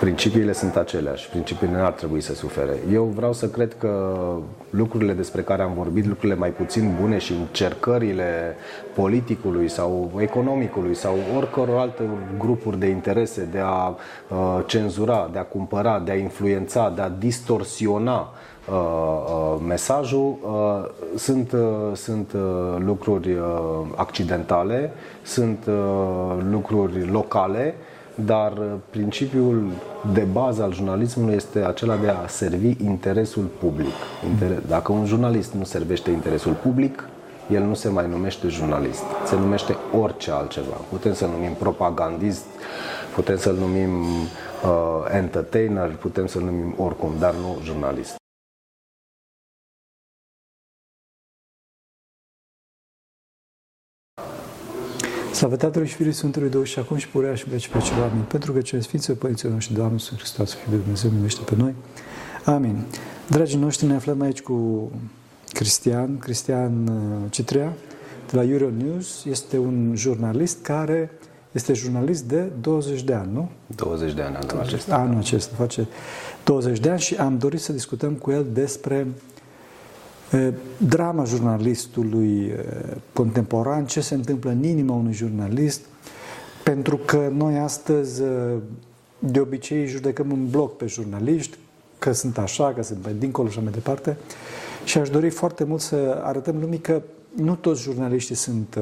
principiile sunt aceleași, principiile nu ar trebui să sufere. Eu vreau să cred că lucrurile despre care am vorbit, lucrurile mai puțin bune și încercările politicului sau economicului sau oricăror alte grupuri de interese de a uh, cenzura, de a cumpăra, de a influența, de a distorsiona uh, uh, mesajul uh, sunt, uh, sunt uh, lucruri uh, accidentale, sunt uh, lucruri locale dar uh, principiul de bază al jurnalismului este acela de a servi interesul public. Dacă un jurnalist nu servește interesul public, el nu se mai numește jurnalist, se numește orice altceva. Putem să-l numim propagandist, putem să-l numim uh, entertainer, putem să-l numim oricum, dar nu jurnalist. Slavă Tatălui și Fiului Sfântului Duh și acum și purea și veci pe cel Amin. Pentru că cele Sfințe Părinții noștri, Doamne, Iisus Hristos, Fiul de Dumnezeu, numește pe noi. Amin. Dragii noștri, ne aflăm aici cu Cristian, Cristian uh, Citrea, de la Euronews. Este un jurnalist care este jurnalist de 20 de ani, nu? 20 de ani anul acesta. Anul acesta face 20 de ani și am dorit să discutăm cu el despre drama jurnalistului contemporan, ce se întâmplă în inima unui jurnalist, pentru că noi astăzi de obicei judecăm în bloc pe jurnaliști, că sunt așa, că sunt pe dincolo și mai departe. Și aș dori foarte mult să arătăm lumii că nu toți jurnaliștii sunt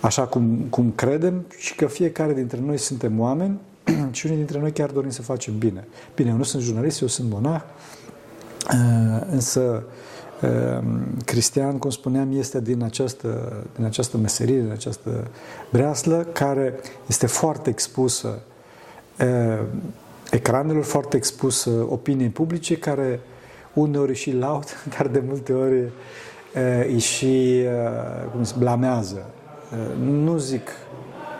așa cum, cum credem și că fiecare dintre noi suntem oameni și unii dintre noi chiar dorim să facem bine. Bine, eu nu sunt jurnalist, eu sunt monah, însă Ehm, Cristian, cum spuneam, este din această, din această meserie, din această breaslă, care este foarte expusă ehm, ecranelor, foarte expusă opiniei publice, care uneori și laud, dar de multe ori îi și cum se blamează. Nu zic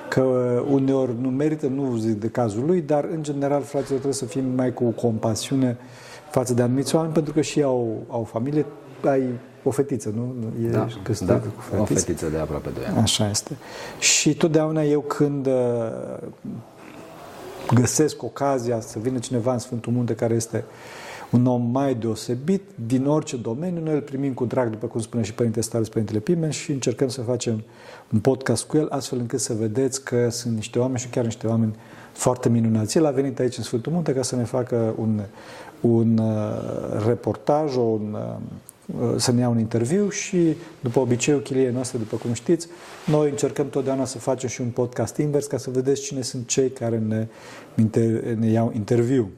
că uneori nu merită, nu zic de cazul lui, dar în general, fraților, trebuie să fim mai cu compasiune față de anumiți oameni, pentru că și au, au familie, ai o fetiță, nu? E da, da, cu fetiță. o fetiță de aproape 2 ani. Așa este. Și totdeauna eu când uh, găsesc ocazia să vină cineva în Sfântul Munte care este un om mai deosebit din orice domeniu, noi îl primim cu drag, după cum spune și Părintele Stalis, Părintele Pimen și încercăm să facem un podcast cu el, astfel încât să vedeți că sunt niște oameni și chiar niște oameni foarte minunați. El a venit aici în Sfântul Munte ca să ne facă un, un uh, reportaj, un, uh, să ne ia un interviu și, după obiceiul chiliei noastre, după cum știți, noi încercăm totdeauna să facem și un podcast invers ca să vedeți cine sunt cei care ne, ne iau interviu.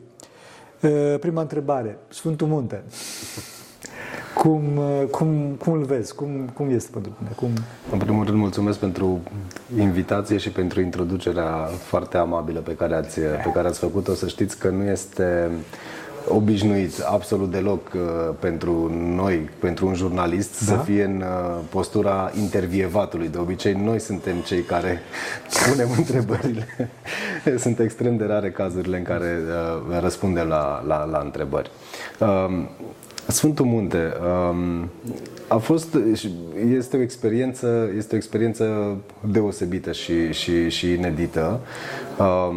Uh, prima întrebare. Sfântul Munte. Cum, cum, cum îl vezi? Cum, cum este pentru tine? Cum... În primul rând, mulțumesc pentru invitație și pentru introducerea foarte amabilă pe care ați, pe care ați făcut-o. Să știți că nu este obișnuit absolut deloc uh, pentru noi, pentru un jurnalist, da? să fie în uh, postura intervievatului. De obicei, noi suntem cei care punem întrebările. Sunt extrem de rare cazurile în care uh, răspundem la, la, la întrebări. Uh, Sfântul Munte um, a fost, este o experiență, este o experiență deosebită și, și, și inedită um,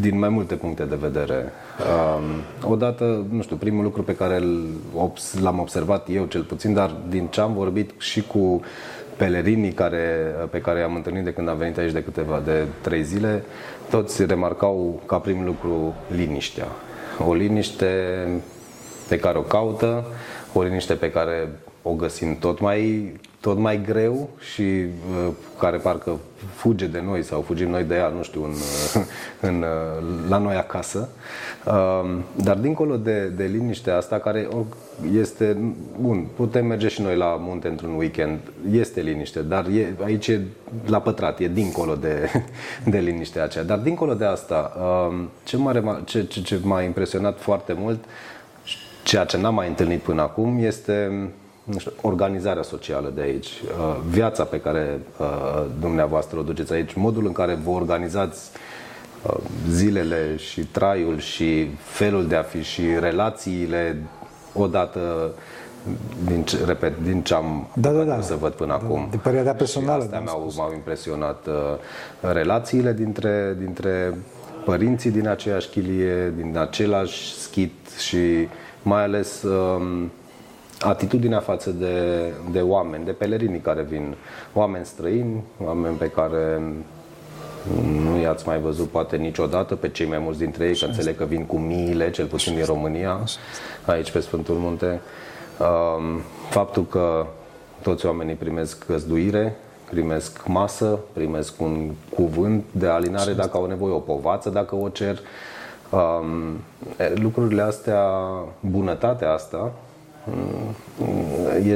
din mai multe puncte de vedere. Um, odată, nu știu, primul lucru pe care l-am observat eu cel puțin, dar din ce am vorbit și cu pelerinii care, pe care i-am întâlnit de când am venit aici de câteva, de trei zile, toți remarcau ca prim lucru liniștea. O liniște pe care o caută, o liniște pe care o găsim tot mai, tot mai greu și uh, care parcă fuge de noi sau fugim noi de ea, nu știu, în, uh, în, uh, la noi acasă. Uh, dar dincolo de, de liniștea asta, care este, bun, putem merge și noi la munte într-un weekend, este liniște, dar e, aici e la pătrat, e dincolo de, de liniștea aceea. Dar dincolo de asta, uh, ce, m-a, ce, ce, ce m-a impresionat foarte mult Ceea ce n-am mai întâlnit până acum este nu știu, organizarea socială de aici, uh, viața pe care uh, dumneavoastră o duceți aici, modul în care vă organizați uh, zilele și traiul și felul de a fi și relațiile odată din ce, repet, din ce am da, da, da. să văd până da, acum. De perioada personală. astea m-au, m-au impresionat uh, relațiile dintre, dintre părinții din aceeași chilie, din același schit și mai ales um, atitudinea față de, de oameni, de pelerinii care vin, oameni străini, oameni pe care nu i-ați mai văzut poate niciodată pe cei mai mulți dintre ei, că înțeleg că vin cu miile, cel puțin din România, aici pe Sfântul Munte. Um, faptul că toți oamenii primesc găzduire, primesc masă, primesc un cuvânt de alinare dacă au nevoie, o povață dacă o cer. Um, lucrurile astea, bunătatea asta, e,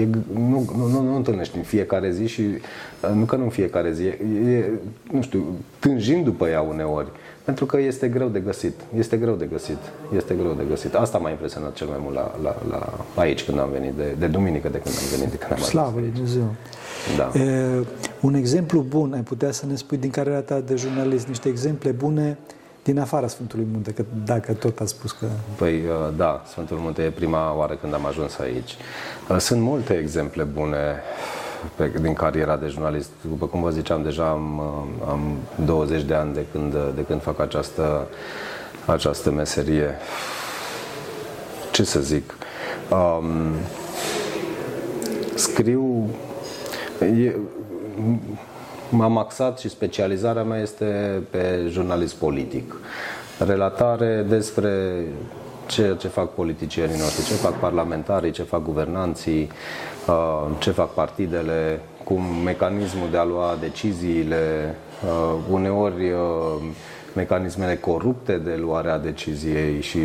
e, nu, nu, nu, nu întâlnești în fiecare zi și nu că nu în fiecare zi, e, e, nu știu, tânjim după ea uneori, pentru că este greu de găsit, este greu de găsit, este greu de găsit. Asta m-a impresionat cel mai mult la, la, la aici când am venit, de, de duminică de când am venit, de când am Slavă Lui Dumnezeu! Da. E, un exemplu bun, ai putea să ne spui din carierea ta de jurnalist, niște exemple bune din afara Sfântului Munte, că dacă tot a spus că... Păi uh, da, Sfântul Munte e prima oară când am ajuns aici. Uh, sunt multe exemple bune pe, din cariera de jurnalist. După cum vă ziceam, deja am, uh, am 20 de ani de când, de când fac această, această meserie. Ce să zic? Um, scriu... E, m-am axat și specializarea mea este pe jurnalist politic. Relatare despre ceea ce fac politicienii noștri, ce fac parlamentarii, ce fac guvernanții, uh, ce fac partidele, cum mecanismul de a lua deciziile, uh, uneori uh, mecanismele corupte de luare a deciziei și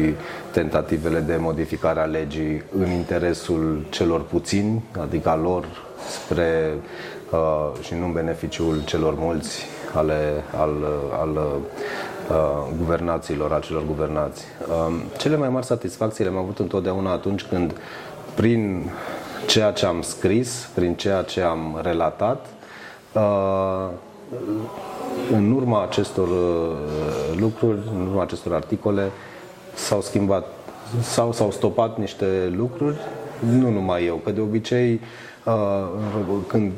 tentativele de modificare a legii în interesul celor puțini, adică a lor spre uh, și nu în beneficiul celor mulți ale, al, al uh, guvernațiilor, al celor guvernați. Uh, cele mai mari satisfacții le-am avut întotdeauna atunci când, prin ceea ce am scris, prin ceea ce am relatat, uh, în urma acestor uh, lucruri, în urma acestor articole, s-au schimbat sau s-au stopat niște lucruri, nu numai eu, că de obicei uh, când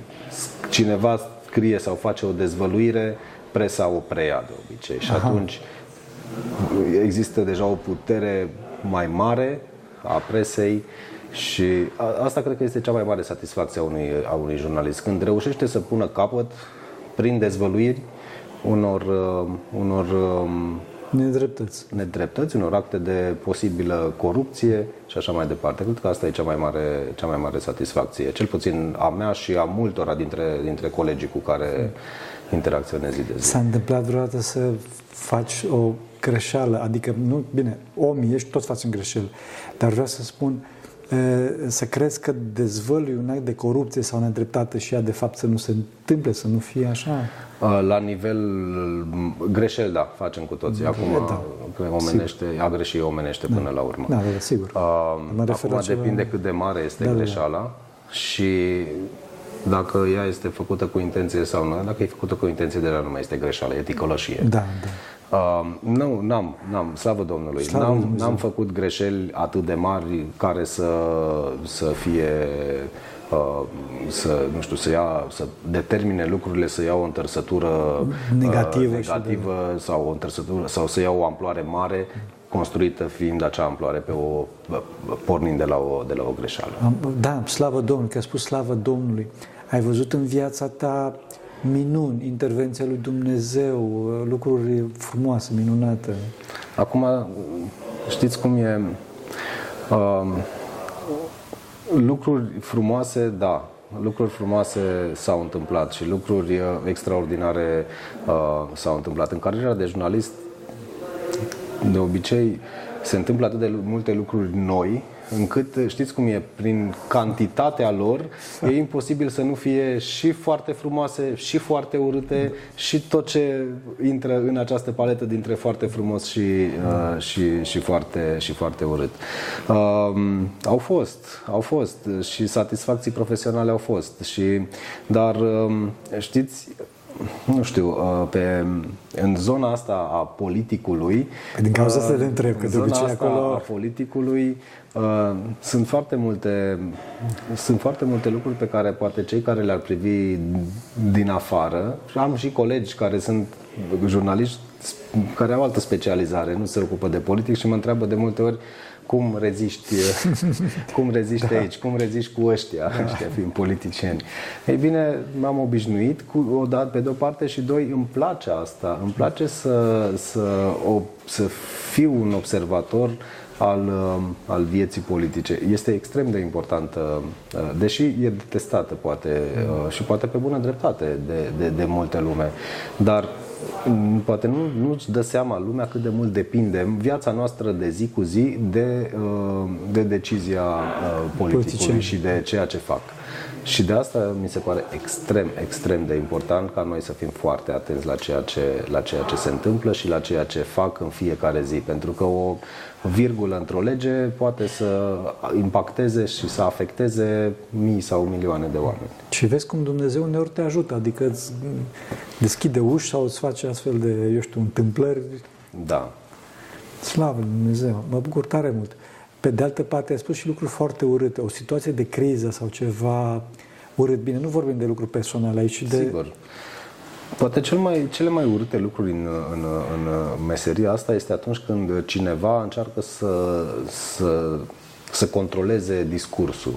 cineva scrie sau face o dezvăluire, presa o preia de obicei și Aha. atunci există deja o putere mai mare a presei și asta cred că este cea mai mare satisfacție a unui, a unui jurnalist, când reușește să pună capăt prin dezvăluiri unor, uh, unor um, Nedreptăți. Nedreptăți, unor acte de posibilă corupție și așa mai departe. Cred că asta e cea mai mare, cea mai mare satisfacție, cel puțin a mea și a multora dintre, dintre colegii cu care interacționez zi de zi. S-a întâmplat vreodată să faci o greșeală, adică, nu, bine, om ești, toți facem greșeli, dar vreau să spun, să crezi că dezvălui un act de corupție sau nedreptate și ea de fapt să nu se întâmple, să nu fie așa? La nivel greșel, da, facem cu toții. Acum, da, omenește, sigur. a greșit omenește până da. la urmă. Da, da, sigur. Uh, acum depinde ceva... cât de mare este da, greșeala da, da. și dacă ea este făcută cu intenție sau nu. Dacă e făcută cu intenție, deja nu mai este greșeală, e ticăloșie. Da, da. Uh, nu, n-am, n-am, slavă Domnului. Slavă n-am, n-am făcut greșeli atât de mari care să, să fie uh, să, nu știu, să, ia, să determine lucrurile să iau o întărsătură negativă, uh, negativă de... sau o întărsătură sau să iau o amploare mare construită fiind acea amploare pe o, pornind de la o, de la o greșeală. Da, slavă Domnului, că a spus slavă Domnului. Ai văzut în viața ta minuni, intervenția lui Dumnezeu, lucruri frumoase, minunate. Acum, știți cum e? Uh, lucruri frumoase, da, lucruri frumoase s-au întâmplat și lucruri uh, extraordinare uh, s-au întâmplat. În cariera de jurnalist, de obicei, se întâmplă atât de multe lucruri noi încât știți cum e, prin cantitatea lor e imposibil să nu fie și foarte frumoase, și foarte urâte și tot ce intră în această paletă dintre foarte frumos și, uh, și, și, foarte, și foarte urât. Uh, au fost, au fost și satisfacții profesionale au fost, și, dar uh, știți, nu știu, uh, pe, în zona asta a politicului... Din cauza asta te întreb, că de obicei acolo... a politicului Uh, sunt foarte multe sunt foarte multe lucruri pe care poate cei care le-ar privi din afară. Și am și colegi care sunt jurnaliști care au altă specializare, nu se ocupă de politic și mă întreabă de multe ori cum reziști, cum reziști da. aici, cum reziști cu ăștia, da. ăștia fiind politicieni. Ei bine, m-am obișnuit cu o dată pe de o parte și doi, îmi place asta, îmi place să, să, o, să fiu un observator al, al vieții politice. Este extrem de importantă, deși e detestată poate mm. și poate pe bună dreptate de, de, de multe lume, dar poate nu, nu-ți dă seama lumea cât de mult depindem viața noastră de zi cu zi de, uh, de decizia uh, politicului și de ceea ce fac. Și de asta mi se pare extrem, extrem de important ca noi să fim foarte atenți la ceea ce, la ceea ce se întâmplă și la ceea ce fac în fiecare zi. Pentru că o virgulă într-o lege poate să impacteze și să afecteze mii sau milioane de oameni. Și vezi cum Dumnezeu uneori te ajută, adică îți deschide uși sau îți face astfel de, eu știu, întâmplări. Da. Slavă Dumnezeu, mă bucur tare mult. Pe de altă parte, ai spus și lucruri foarte urâte, o situație de criză sau ceva urât. Bine, nu vorbim de lucruri personale aici, de... Sigur. Poate cel mai, cele mai urâte lucruri în, în, în meseria asta este atunci când cineva încearcă să, să să controleze discursul.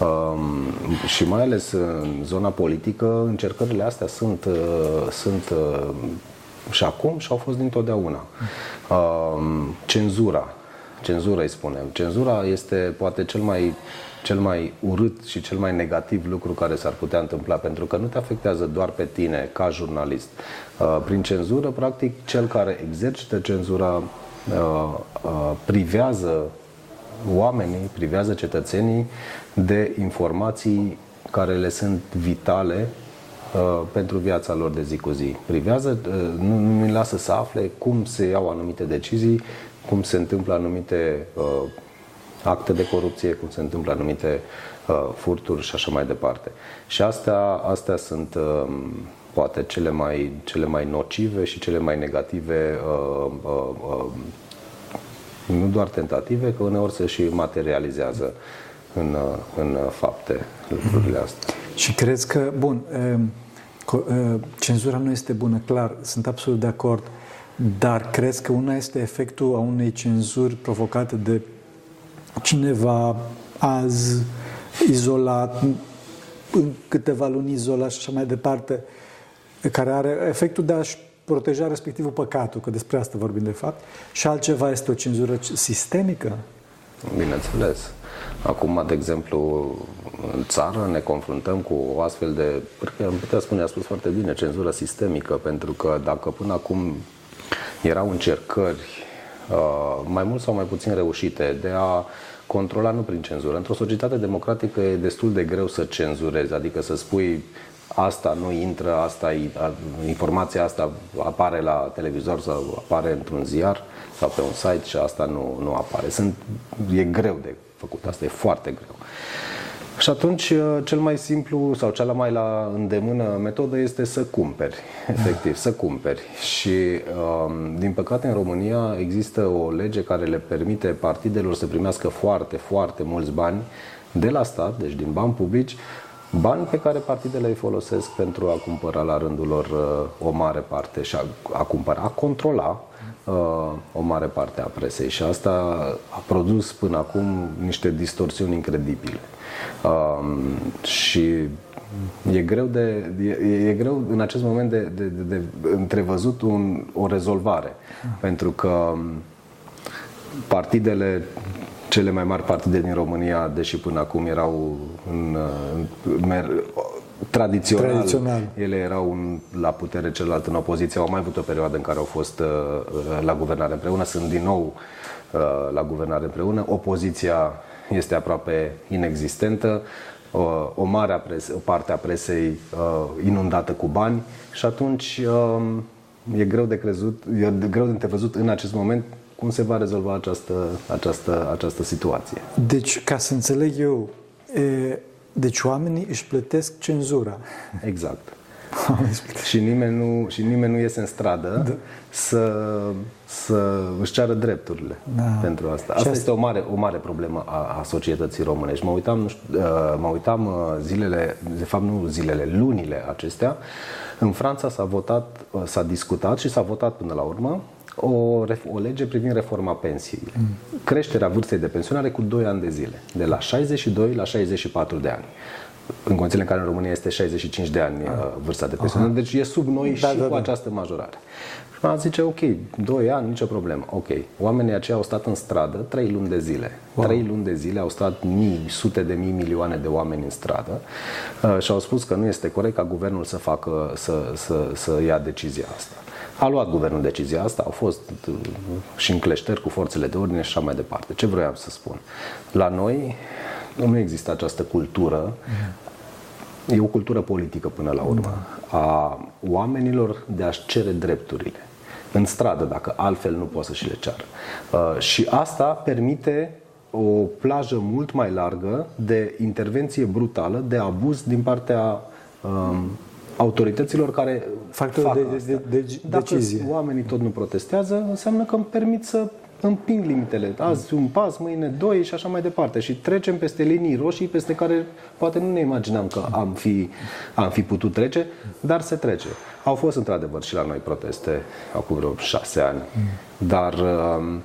Mm. Um, și mai ales în zona politică, încercările astea sunt, uh, sunt uh, și acum și au fost dintotdeauna. Mm. Um, cenzura cenzură îi spunem. Cenzura este poate cel mai, cel mai urât și cel mai negativ lucru care s-ar putea întâmpla, pentru că nu te afectează doar pe tine ca jurnalist. Uh, prin cenzură, practic, cel care exercită cenzura uh, uh, privează oamenii, privează cetățenii de informații care le sunt vitale uh, pentru viața lor de zi cu zi. Privează, uh, nu, nu mi lasă să afle cum se iau anumite decizii, cum se întâmplă anumite uh, acte de corupție, cum se întâmplă anumite uh, furturi și așa mai departe. Și astea, astea sunt uh, poate cele mai, cele mai nocive și cele mai negative uh, uh, uh, nu doar tentative, că uneori se și materializează în, uh, în fapte lucrurile astea. Și crezi că, bun, uh, uh, cenzura nu este bună, clar, sunt absolut de acord, dar crezi că una este efectul a unei cenzuri provocate de cineva azi, izolat, în câteva luni izolat și așa mai departe, care are efectul de a-și proteja respectivul păcatul, că despre asta vorbim de fapt, și altceva este o cenzură sistemică? Bineînțeles. Acum, de exemplu, în țară ne confruntăm cu o astfel de, am putea spune, a spus foarte bine, cenzură sistemică, pentru că dacă până acum erau încercări uh, mai mult sau mai puțin reușite de a controla nu prin cenzură. Într-o societate democratică e destul de greu să cenzurezi, adică să spui asta nu intră, asta informația asta apare la televizor sau apare într-un ziar sau pe un site și asta nu, nu apare. Sunt, e greu de făcut, asta e foarte greu. Și atunci, uh, cel mai simplu sau cea mai la îndemână metodă este să cumperi, efectiv, să cumperi. Și, um, din păcate, în România există o lege care le permite partidelor să primească foarte, foarte mulți bani de la stat, deci din bani publici, bani pe care partidele îi folosesc pentru a cumpăra la rândul lor uh, o mare parte și a, a cumpăra, a controla uh, o mare parte a presei și asta a produs până acum niște distorsiuni incredibile. Um, și e greu, de, e, e greu în acest moment de, de, de, de întrevăzut un, o rezolvare. Pentru că partidele cele mai mari partide din România, deși până acum erau în, în, mer, tradițional, tradițional, ele erau în, la putere, celălalt în opoziție, au mai avut o perioadă în care au fost uh, la guvernare împreună, sunt din nou uh, la guvernare împreună. Opoziția este aproape inexistentă, o, o mare a pres- o parte a presei uh, inundată cu bani și atunci uh, e greu de crezut, e greu de întrevăzut în acest moment cum se va rezolva această, această, această situație. Deci, ca să înțeleg eu, e, deci oamenii își plătesc cenzura. Exact. Și, nimeni nu, și nimeni nu iese în stradă da. să, să își ceară drepturile da. pentru asta. Asta, asta este o mare, o mare problemă a, a societății românești. Mă uitam, nu știu, uh, mă uitam uh, zilele, de fapt nu zilele, lunile acestea, în Franța s-a votat, uh, s-a discutat și s-a votat până la urmă o, o lege privind reforma pensiei. Mm. Creșterea vârstei de pensionare cu 2 ani de zile, de la 62 la 64 de ani în condițiile în care în România este 65 de ani ah. vârsta de pensionare, deci e sub noi da, și da, cu da. această majorare. Și am zice, ok, 2 ani, nicio problemă. Ok, oamenii aceia au stat în stradă 3 luni de zile. Wow. 3 luni de zile au stat mii, sute de mii, milioane de oameni în stradă uh, și au spus că nu este corect ca guvernul să facă, să, să, să ia decizia asta. A luat guvernul decizia asta, au fost uh, și încleșteri cu forțele de ordine și așa mai departe. Ce vroiam să spun? La noi nu există această cultură. E o cultură politică până la urmă a oamenilor de a-și cere drepturile în stradă, dacă altfel nu poate să și le ceară. Uh, și asta permite o plajă mult mai largă de intervenție brutală, de abuz din partea um, autorităților care Factorul fac de, de, de, de, Dacă decizie. oamenii tot nu protestează, înseamnă că îmi permit să împing limitele. Azi un pas, mâine doi și așa mai departe. Și trecem peste linii roșii peste care poate nu ne imaginam că am fi, am fi putut trece, dar se trece. Au fost într-adevăr și la noi proteste acum vreo șase ani. Dar um,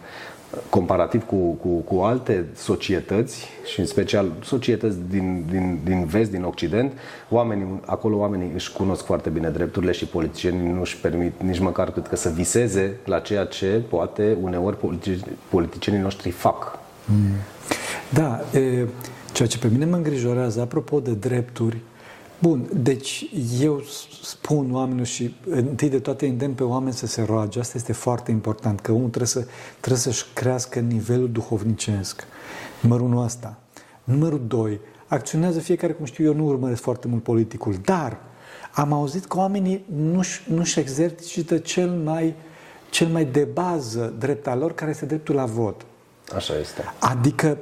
comparativ cu, cu, cu alte societăți și în special societăți din, din, din vest, din Occident, oamenii, acolo oamenii își cunosc foarte bine drepturile și politicienii nu își permit nici măcar cât că să viseze la ceea ce poate uneori politicienii noștri fac. Mm. Da, e, ceea ce pe mine mă îngrijorează, apropo de drepturi, Bun, deci eu spun oamenilor și întâi de toate îndemn pe oameni să se roage. Asta este foarte important, că omul trebuie, să, trebuie să-și crească nivelul duhovnicesc. Numărul unu asta. Numărul doi, acționează fiecare, cum știu eu, nu urmăresc foarte mult politicul, dar am auzit că oamenii nu-și, nu-și exercită cel mai, cel mai de bază drept al lor, care este dreptul la vot. Așa este. Adică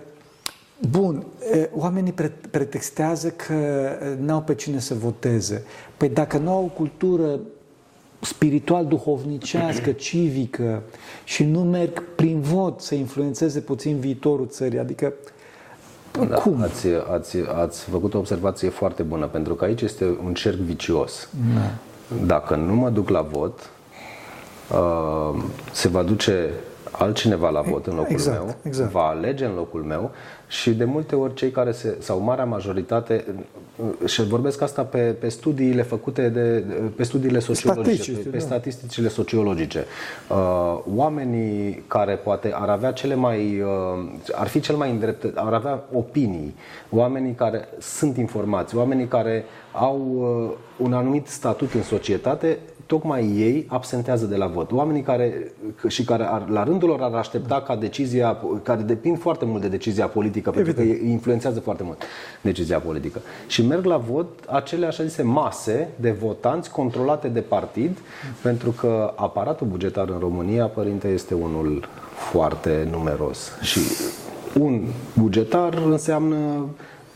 Bun, oamenii pretextează că n-au pe cine să voteze. Păi dacă nu au o cultură spiritual, duhovnicească, civică și nu merg prin vot să influențeze puțin viitorul țării, adică da, cum? Ați, ați, ați făcut o observație foarte bună, pentru că aici este un cerc vicios. Da. Dacă nu mă duc la vot, uh, se va duce altcineva la vot în locul exact, meu, exact. va alege în locul meu și de multe ori cei care se, sau marea majoritate, și vorbesc asta pe, pe studiile făcute de, pe studiile sociologice, pe, pe da. statisticile sociologice. Uh, oamenii care poate ar avea cele mai, uh, ar fi cel mai îndrept, ar avea opinii, oamenii care sunt informați, oamenii care au uh, un anumit statut în societate, tocmai ei absentează de la vot. Oamenii care și care ar, la rândul lor ar aștepta ca decizia, care depind foarte mult de decizia politică, Evident. pentru că influențează foarte mult decizia politică. Și merg la vot acele așa zise mase de votanți controlate de partid, pentru că aparatul bugetar în România, părinte, este unul foarte numeros. Și un bugetar înseamnă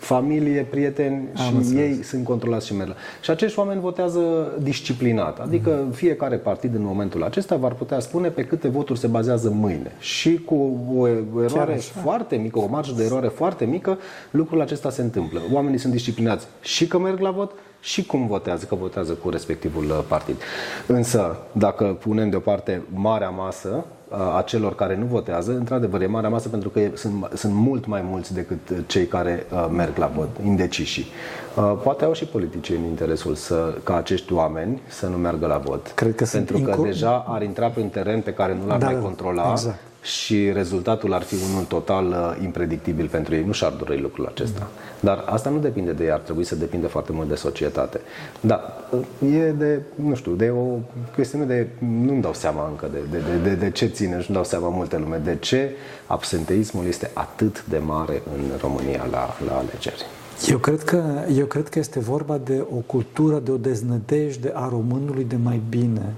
familie, prieteni Am și înțeles. ei sunt controlați și merg. Și acești oameni votează disciplinat. Adică mm. fiecare partid în momentul acesta va putea spune pe câte voturi se bazează mâine. Și cu o eroare foarte mică, o marjă de eroare foarte mică, lucrul acesta se întâmplă. Oamenii sunt disciplinați și că merg la vot și cum votează, că votează cu respectivul uh, partid. Însă, dacă punem deoparte marea masă, a celor care nu votează, într-adevăr, e marea masă pentru că sunt, sunt mult mai mulți decât cei care uh, merg la vot, indeciși. Uh, poate au și politicieni interesul să, ca acești oameni să nu meargă la vot. Cred că pentru că inco... deja ar intra pe un teren pe care nu l-ar da, mai da, controla exact și rezultatul ar fi unul total uh, impredictibil pentru ei. Nu și-ar dori lucrul acesta. Dar asta nu depinde de ei, ar trebui să depinde foarte mult de societate. Da, e de, nu știu, de o chestiune de, nu-mi dau seama încă de, de, de, de, de ce ține și nu dau seama multe lume, de ce absenteismul este atât de mare în România la, la alegeri. Eu cred, că, eu cred că este vorba de o cultură, de o deznădejde a românului de mai bine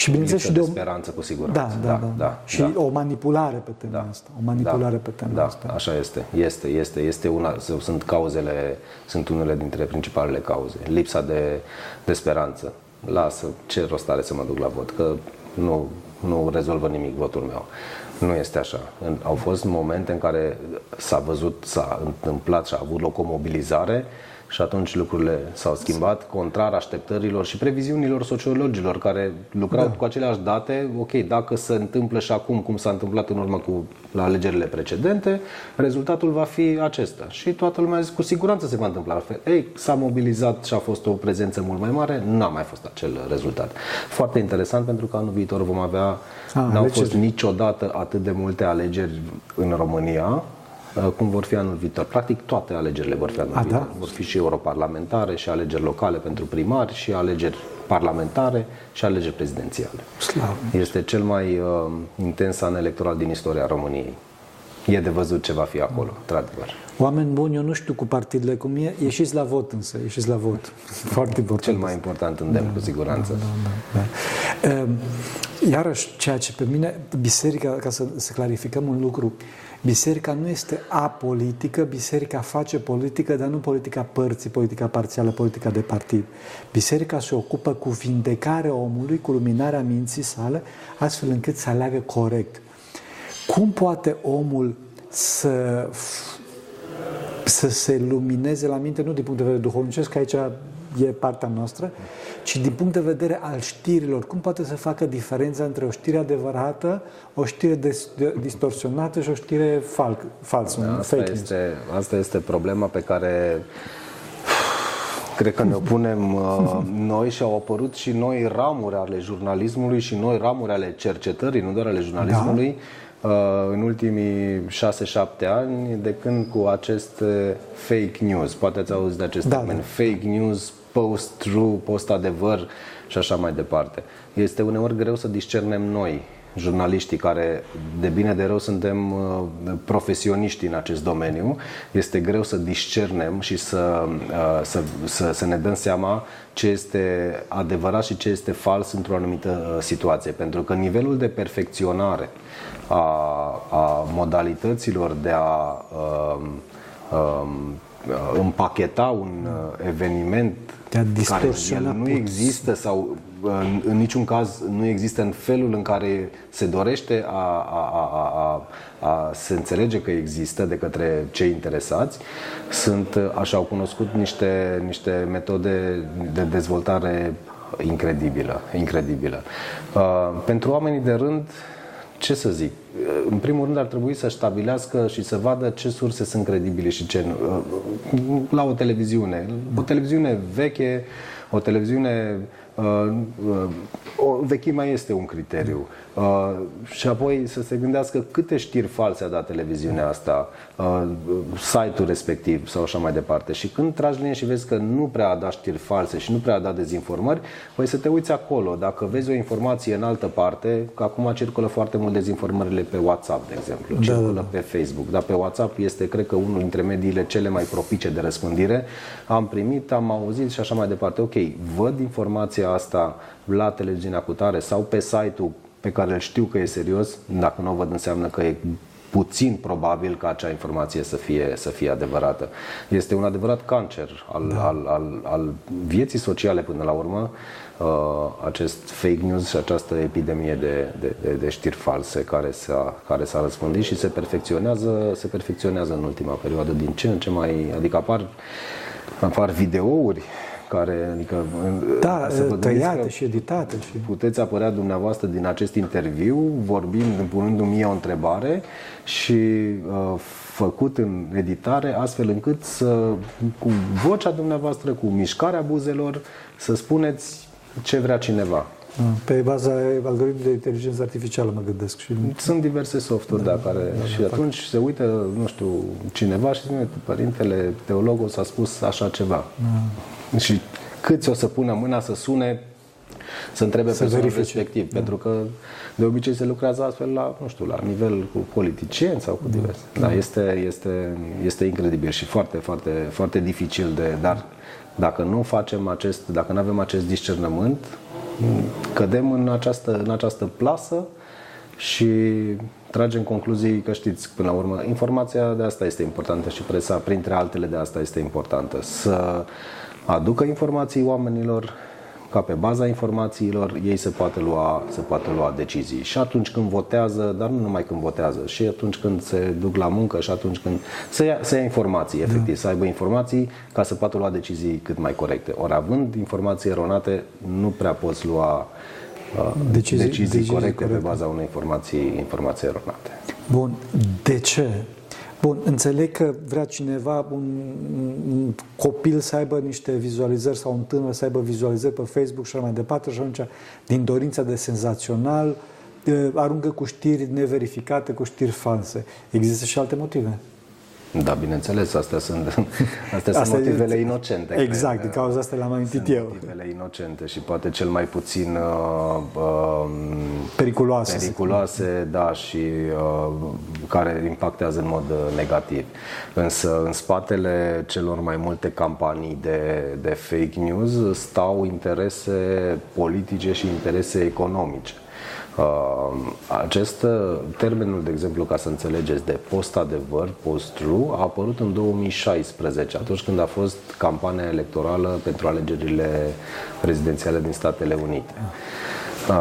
Și bineînțeles lipsă și de, de o- speranță cu siguranță. Da, da, da. da. Și o manipulare pe tema asta. O manipulare pe tema da, asta. așa este. Este, este, este una, sunt cauzele, sunt unele dintre principalele cauze. Lipsa de, de speranță. Lasă, ce rost are să mă duc la vot, că nu, nu rezolvă nimic votul meu. Nu este așa. În- Au fost momente în care s-a văzut, s-a întâmplat și a avut loc o mobilizare și atunci lucrurile s-au schimbat contrar așteptărilor și previziunilor sociologilor care lucrau da. cu aceleași date. Ok, dacă se întâmplă și acum cum s-a întâmplat în urmă cu la alegerile precedente, rezultatul va fi acesta. Și toată lumea a zis cu siguranță se va întâmpla altfel. Ei, s-a mobilizat și a fost o prezență mult mai mare, n-a mai fost acel rezultat. Foarte interesant pentru că anul viitor vom avea, A, n-au alegeri. fost niciodată atât de multe alegeri în România uh, cum vor fi anul viitor. Practic toate alegerile vor fi anul A, viitor. da? Vor fi și europarlamentare, și alegeri locale pentru primari, și alegeri parlamentare, și alegeri prezidențiale. Slavă. Este cel mai uh, intens an electoral din istoria României. E de văzut ce va fi acolo, într-adevăr. Oameni buni, eu nu știu cu partidele cum e, ieșiți la vot însă, ieșiți la vot. Foarte important. Cel mai important îndemn, cu siguranță. Da. Ehm, Iarăși, ceea ce pe mine, biserica, ca să, să clarificăm un lucru, biserica nu este apolitică, biserica face politică, dar nu politica părții, politica parțială, politica de partid. Biserica se ocupă cu vindecarea omului, cu luminarea minții sale, astfel încât să aleagă corect. Cum poate omul să să se lumineze la minte, nu din punct de vedere duhovnicesc, că aici e partea noastră, ci din punct de vedere al știrilor. Cum poate să facă diferența între o știre adevărată, o știre dis- distorsionată și o știre fal- falsă, un Asta fake news? este, asta este problema pe care cred că ne punem uh, noi și au apărut și noi ramuri ale jurnalismului și noi ramuri ale cercetării, nu doar ale jurnalismului, uh, în ultimii 6-7 ani, de când cu acest uh, fake news. Poate ați auzit de acest Da, termen. da. Fake news, post-true, post-adevăr și așa mai departe. Este uneori greu să discernem noi, jurnaliștii care de bine de rău suntem uh, profesioniști în acest domeniu, este greu să discernem și să, uh, să, să, să ne dăm seama ce este adevărat și ce este fals într-o anumită uh, situație. Pentru că nivelul de perfecționare a, a modalităților de a um, um, împacheta un uh, eveniment De a care distorsiona el nu puțin. există sau în, în niciun caz nu există în felul în care se dorește a, a, a, a, a, a se înțelege că există de către cei interesați. Sunt, așa, au cunoscut niște, niște metode de dezvoltare incredibilă, incredibilă. Uh, pentru oamenii de rând, ce să zic, în primul rând ar trebui să stabilească și să vadă ce surse sunt credibile și ce nu. La o televiziune, o televiziune veche, o televiziune uh, uh, o vechime este un criteriu. Uh, și apoi să se gândească câte știri false a dat televiziunea asta, uh, site-ul respectiv sau așa mai departe. Și când tragi linie și vezi că nu prea a dat știri false și nu prea a dat dezinformări, păi să te uiți acolo. Dacă vezi o informație în altă parte, că acum circulă foarte mult dezinformările pe WhatsApp, de exemplu, Da, circulă da, pe Facebook, dar pe WhatsApp este, cred că, unul dintre mediile cele mai propice de răspândire. Am primit, am auzit și așa mai departe. Ok, văd informația asta la televiziunea cu tare sau pe site-ul pe care îl știu că e serios, dacă nu o văd înseamnă că e puțin probabil ca acea informație să fie, să fie adevărată. Este un adevărat cancer al, da. al, al, al vieții sociale până la urmă, uh, acest fake news și această epidemie de, de, de, de știri false care s-a, care s-a răspândit și se perfecționează, se perfecționează în ultima perioadă din ce în ce mai, adică apar, apar videouri care, adică Da, să vă gândiți tăiate că și editate. Și... puteți apărea dumneavoastră din acest interviu, vorbind, punându-mi mie o întrebare și uh, făcut în editare, astfel încât să, cu vocea dumneavoastră, cu mișcarea buzelor, să spuneți ce vrea cineva. Pe baza algoritmului de inteligență artificială mă gândesc. Și... Sunt diverse softuri, da, care... și atunci se uită, nu știu, cineva și spune, părintele teologul s-a spus așa ceva. Și câți o să pună mâna să sune să întrebe Să persoanul verifice. respectiv, pentru că de obicei se lucrează astfel la, nu știu, la nivel cu politicieni sau cu diverse. Da, este, este, este incredibil și foarte, foarte, foarte dificil de, dar dacă nu facem acest, dacă nu avem acest discernământ, cădem în această, în această plasă și tragem concluzii că știți, până la urmă, informația de asta este importantă și presa, printre altele de asta este importantă. Să aducă informații oamenilor, ca pe baza informațiilor ei se poate lua, se poate lua decizii. Și atunci când votează, dar nu numai când votează, și atunci când se duc la muncă și atunci când să ia, să ia informații, efectiv, da. să aibă informații ca să poată lua decizii cât mai corecte. Ori având informații eronate, nu prea poți lua uh, decizii, decizii, decizii corecte, corecte pe baza unei informații, informații eronate. Bun. De ce? Bun, înțeleg că vrea cineva, un, un copil să aibă niște vizualizări sau un tânăr să aibă vizualizări pe Facebook și așa mai departe și atunci, din dorința de senzațional, aruncă cu știri neverificate, cu știri false. Există și alte motive. Da, bineînțeles, astea sunt, astea Asta sunt motivele e, inocente. Exact, cred. din cauza asta le-am amintit sunt eu. motivele inocente și poate cel mai puțin uh, uh, periculoase, periculoase da, și uh, care impactează în mod uh, negativ. Însă în spatele celor mai multe campanii de, de fake news stau interese politice și interese economice. Uh, acest uh, termenul, de exemplu, ca să înțelegeți, de post-adevăr, post-true, a apărut în 2016, atunci când a fost campania electorală pentru alegerile prezidențiale din Statele Unite. Uh,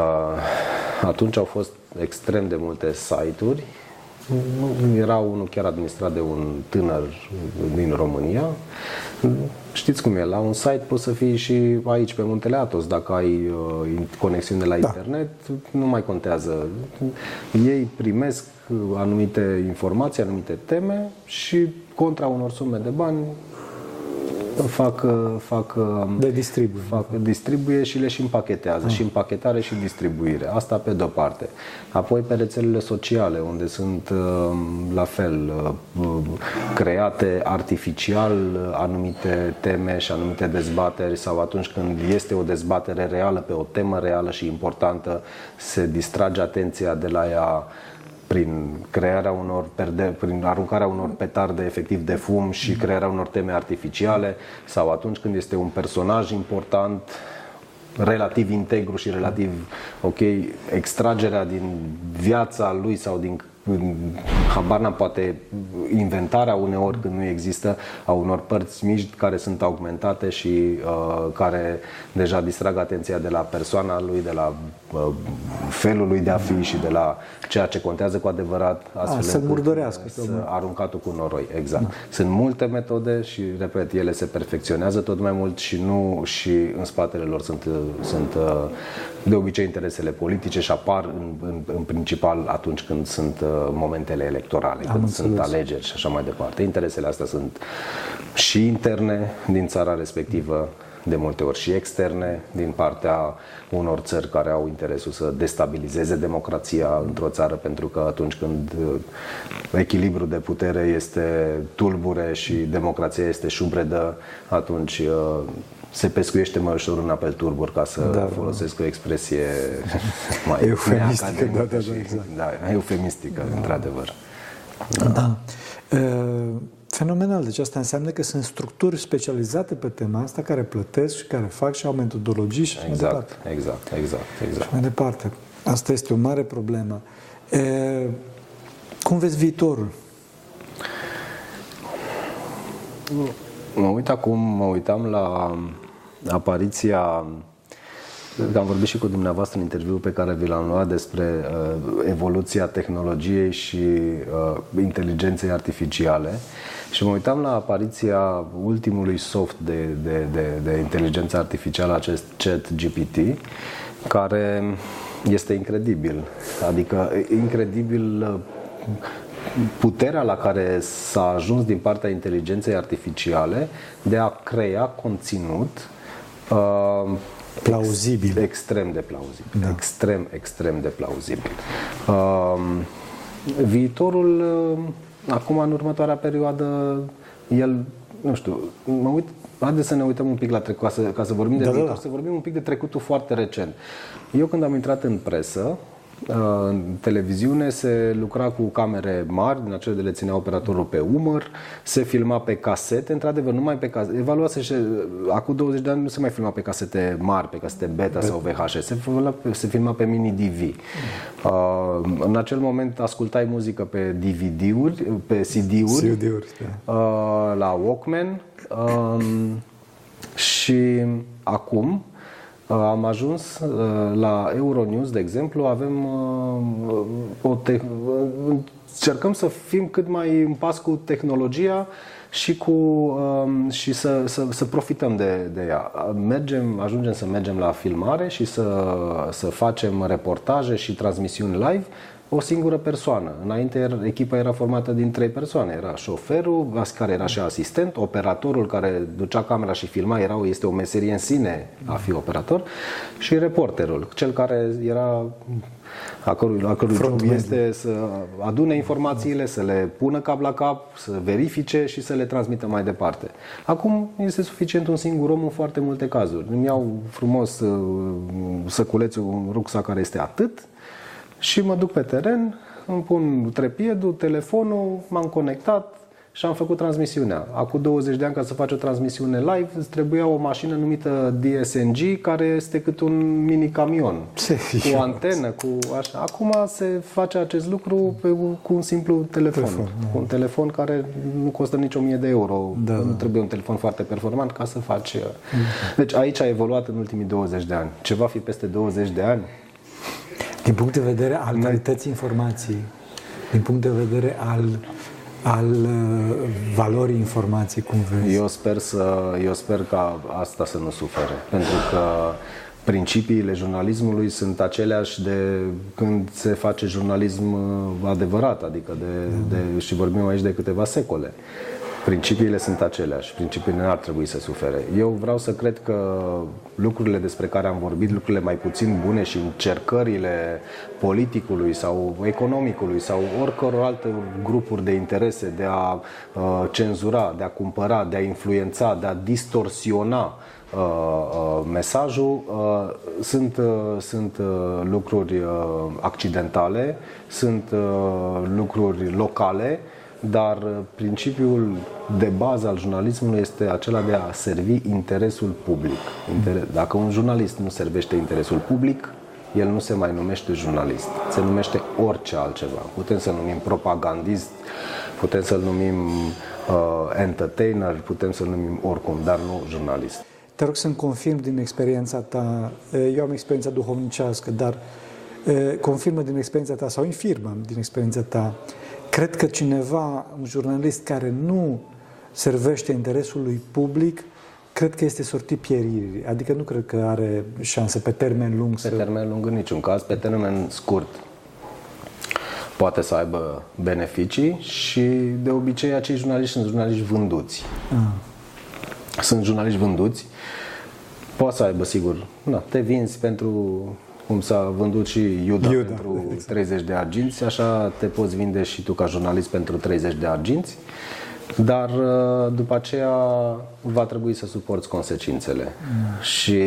atunci au fost extrem de multe site-uri era unul chiar administrat de un tânăr din România. Știți cum e, la un site poți să fii și aici pe Muntele Atos, dacă ai uh, conexiune la da. internet, nu mai contează. Ei primesc anumite informații, anumite teme și contra unor sume de bani fac, fac, de distribuie. fac distribuie și le și împachetează, ah. și împachetare și distribuire. Asta pe de-o parte. Apoi pe rețelele sociale, unde sunt uh, la fel uh, create artificial anumite teme și anumite dezbateri sau atunci când este o dezbatere reală pe o temă reală și importantă, se distrage atenția de la ea prin crearea unor perde, prin aruncarea unor petarde efectiv de fum și crearea unor teme artificiale sau atunci când este un personaj important relativ integru și relativ ok, extragerea din viața lui sau din habar n-am, poate inventarea uneori când nu există a unor părți mici care sunt augmentate și uh, care deja distrag atenția de la persoana lui, de la uh, felul lui de a fi și de la ceea ce contează cu adevărat astfel a, să murdărească să aruncatul cu noroi, exact. Da. Sunt multe metode și, repet, ele se perfecționează tot mai mult și nu și în spatele lor sunt, sunt uh, de obicei interesele politice și apar în, în, în principal atunci când sunt uh, momentele electorale, Am când înțeles. sunt alegeri și așa mai departe. Interesele astea sunt și interne din țara respectivă, de multe ori și externe din partea unor țări care au interesul să destabilizeze democrația într-o țară pentru că atunci când uh, echilibrul de putere este tulbure și democrația este șubredă, atunci uh, se pescuiește mai ușor în apel turbur, ca să da, folosesc da. o expresie mai eufemistică. Da, da, da, și, exact. da, eufemistică, da. într-adevăr. Da. da. Fenomenal. Deci asta înseamnă că sunt structuri specializate pe tema asta care plătesc și care fac și au metodologii și exact, mai departe. Exact, exact, exact. Și mai departe. Asta este o mare problemă. E, cum vezi viitorul? Mă uit acum, mă uitam la apariția am vorbit și cu dumneavoastră în interviul pe care vi l-am luat despre uh, evoluția tehnologiei și uh, inteligenței artificiale și mă uitam la apariția ultimului soft de, de, de, de inteligență artificială, acest chat GPT, care este incredibil. Adică incredibil uh, puterea la care s-a ajuns din partea inteligenței artificiale de a crea conținut uh, plauzibil. Ex, extrem de plauzibil. Da. Extrem, extrem de plauzibil. Uh, viitorul, uh, acum în următoarea perioadă, el, nu știu, mă uit, haideți să ne uităm un pic la trecut, ca să, ca să vorbim de da, viitor, da, da. să vorbim un pic de trecutul foarte recent. Eu când am intrat în presă, în televiziune se lucra cu camere mari, din acele de le ținea operatorul pe umăr, se filma pe casete, într-adevăr, numai pe casete. Evaluase și acum 20 de ani nu se mai filma pe casete mari, pe casete beta sau VHS, se filma pe, se filma pe mini-DV. Uh, în acel moment ascultai muzică pe DVD-uri, pe CD-uri, CD-uri da. uh, la Walkman uh, și acum Uh, am ajuns uh, la Euronews, de exemplu, avem uh, o te- încercăm să fim cât mai în pas cu tehnologia și, cu, um, și să, să, să profităm de, de ea. Mergem, ajungem să mergem la filmare și să, să facem reportaje și transmisiuni live o singură persoană. Înainte echipa era formată din trei persoane. Era șoferul, care era și asistent, operatorul care ducea camera și filma, era, este o meserie în sine a fi operator, și reporterul, cel care era a cărui, a cărui job este să adune informațiile, să le pună cap la cap, să verifice și să le transmită mai departe. Acum este suficient un singur om în foarte multe cazuri. Îmi iau frumos uh, săculețul, un rucsac care este atât, și mă duc pe teren, îmi pun trepiedul, telefonul, m-am conectat și am făcut transmisiunea. Acum 20 de ani, ca să faci o transmisiune live, îți trebuia o mașină numită DSNG, care este cât un mini camion. Serios? Cu antenă, cu așa. Acum se face acest lucru pe, cu un simplu telefon. telefon da. Cu un telefon care nu costă nici 1000 de euro. Da, nu da. trebuie un telefon foarte performant ca să faci... Uh, da. Deci aici a evoluat în ultimii 20 de ani. Ce va fi peste 20 de ani? Din punct de vedere al calității informației, din punct de vedere al, al uh, valorii informației, cum vezi? Eu sper, să, eu sper ca asta să nu sufere, pentru că principiile jurnalismului sunt aceleași de când se face jurnalism uh, adevărat, adică de, de, și vorbim aici de câteva secole. Principiile sunt aceleași, principiile n-ar trebui să sufere. Eu vreau să cred că lucrurile despre care am vorbit, lucrurile mai puțin bune și încercările politicului sau economicului sau oricăror alte grupuri de interese de a uh, cenzura, de a cumpăra, de a influența, de a distorsiona uh, uh, mesajul uh, sunt, uh, sunt uh, lucruri uh, accidentale, sunt uh, lucruri locale dar uh, principiul de bază al jurnalismului este acela de a servi interesul public. Dacă un jurnalist nu servește interesul public, el nu se mai numește jurnalist, se numește orice altceva. Putem să-l numim propagandist, putem să-l numim uh, entertainer, putem să-l numim oricum, dar nu jurnalist. Te rog să-mi confirm din experiența ta, eu am experiența duhovnicească, dar confirmă din experiența ta sau infirmă din experiența ta Cred că cineva, un jurnalist care nu servește interesului public, cred că este sortit pieririi. Adică nu cred că are șanse pe termen lung pe să... Pe termen lung în niciun caz, pe termen scurt poate să aibă beneficii și de obicei acei jurnaliști sunt jurnaliști vânduți. Ah. Sunt jurnaliști vânduți. Poate să aibă, sigur, na, te vinzi pentru cum s-a vândut și Iuda, Iuda pentru exact. 30 de arginți, așa te poți vinde și tu ca jurnalist pentru 30 de arginți, dar uh, după aceea va trebui să suporți consecințele. Mm. Și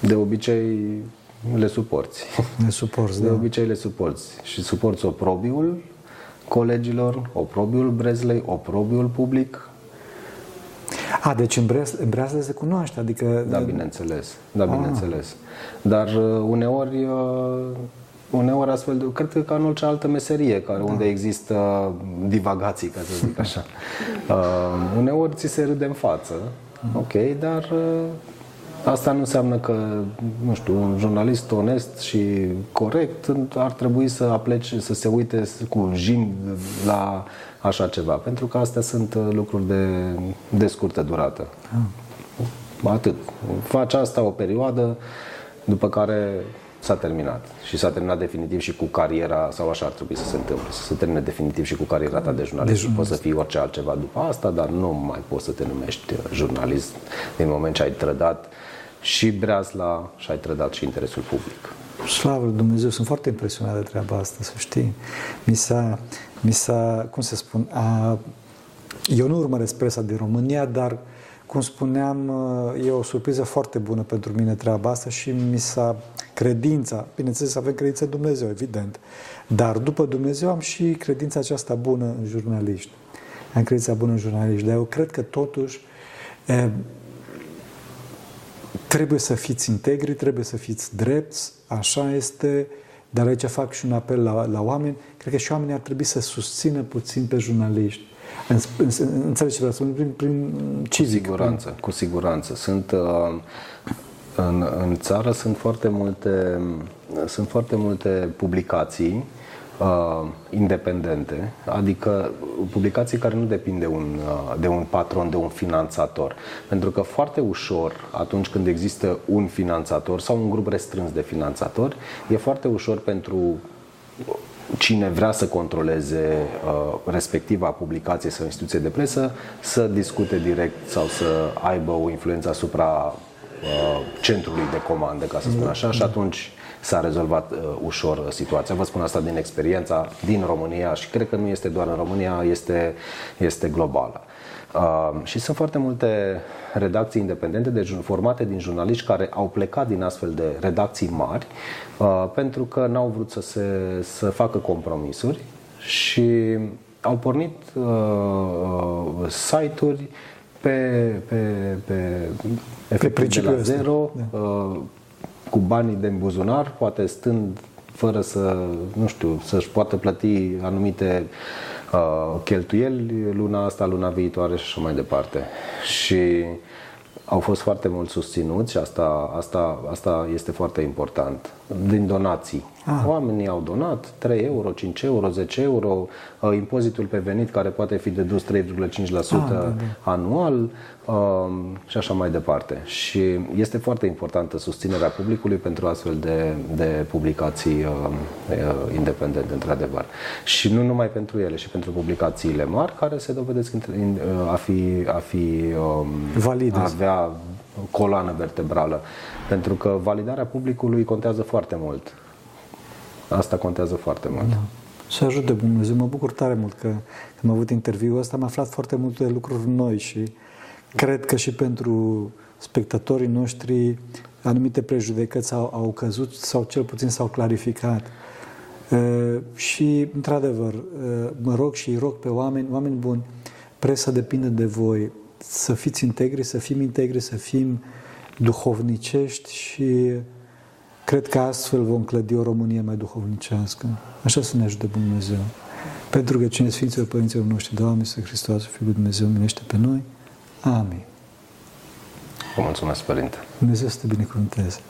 de obicei le suporți. Le suporți, De da. obicei le suporți. Și suporți oprobiul colegilor, oprobiul Brezlei, oprobiul public, a, deci în, Bres, în Breaslă se cunoaște, adică... Da, bineînțeles. Da, ah. bineînțeles. Dar uh, uneori, uh, uneori astfel de... Cred că ca în orice altă meserie, care, da. unde există divagații, ca să zic așa. uh, uneori ți se râde în față, mm. ok, dar... Uh, Asta nu înseamnă că, nu știu, un jurnalist onest și corect ar trebui să aplece, să se uite cu jim la așa ceva, pentru că astea sunt uh, lucruri de, de scurtă durată. Ah. Atât. Faci asta o perioadă, după care s-a terminat. Și s-a terminat definitiv și cu cariera, sau așa ar trebui să se întâmple, să se termine definitiv și cu cariera ta de jurnalist. De Poți să fii orice altceva după asta, dar nu mai poți să te numești uh, jurnalist din moment ce ai trădat și breazla și ai trădat și interesul public. Slavă Lui Dumnezeu, sunt foarte impresionat de treaba asta, să știi. Mi s-a, mi s-a cum să spun, a, eu nu urmăresc presa din România, dar, cum spuneam, e o surpriză foarte bună pentru mine treaba asta și mi s-a credința, bineînțeles avem credința în Dumnezeu, evident, dar după Dumnezeu am și credința aceasta bună în jurnaliști. Am credința bună în jurnaliști, dar eu cred că totuși e, trebuie să fiți integri, trebuie să fiți drepți, așa este, dar aici fac și un apel la, la oameni. Cred că și oamenii ar trebui să susțină puțin pe jurnaliști. În, în, înțelegi ce vreau să spun? Prin, prin civic. Cu siguranță, prin... cu siguranță. Sunt, uh, în, în țară sunt foarte multe, sunt foarte multe publicații uh, independente, adică publicații care nu depind de un, uh, de un patron, de un finanțator. Pentru că foarte ușor, atunci când există un finanțator sau un grup restrâns de finanțatori, e foarte ușor pentru cine vrea să controleze uh, respectiva publicație sau instituție de presă să discute direct sau să aibă o influență asupra uh, centrului de comandă, ca să spun așa, și atunci s-a rezolvat uh, ușor situația. Vă spun asta din experiența din România și cred că nu este doar în România, este, este globală. Uh, și sunt foarte multe redacții independente, deci formate din jurnaliști care au plecat din astfel de redacții mari uh, pentru că n-au vrut să, se, să facă compromisuri și au pornit uh, site-uri pe, pe, pe, pe, pe de la zero, da. uh, cu banii de buzunar, poate stând fără să, nu știu, să-și poată plăti anumite uh, cheltuieli luna asta, luna viitoare și așa mai departe. Și au fost foarte mult susținuți și asta, asta, asta este foarte important. Din donații. Ah. Oamenii au donat 3 euro, 5 euro, 10 euro, uh, impozitul pe venit care poate fi dedus 3,5% ah, da, da. anual um, și așa mai departe. Și este foarte importantă susținerea publicului pentru astfel de, de publicații uh, uh, independente, într-adevăr. Și nu numai pentru ele, și pentru publicațiile mari care se dovedesc a fi, a fi um, valide. A avea coloană vertebrală. Pentru că validarea publicului contează foarte mult. Asta contează foarte mult. Da. Și ajute Dumnezeu. Mă bucur tare mult că, că am avut interviul ăsta. Am aflat foarte multe lucruri noi și cred că și pentru spectatorii noștri anumite prejudecăți au, au căzut sau cel puțin s-au clarificat. Uh, și, într-adevăr, uh, mă rog și îi rog pe oameni, oameni buni, presa depinde de voi, să fiți integri, să fim integri, să fim duhovnicești și cred că astfel vom clădi o Românie mai duhovnicească. Așa să ne ajute Dumnezeu. Pentru că cine Sfinților Părinților noștri, Doamne, să Hristos, Fiul lui Dumnezeu, minește pe noi. Amin. Vă mulțumesc, Părinte. Dumnezeu să te binecuvânteze.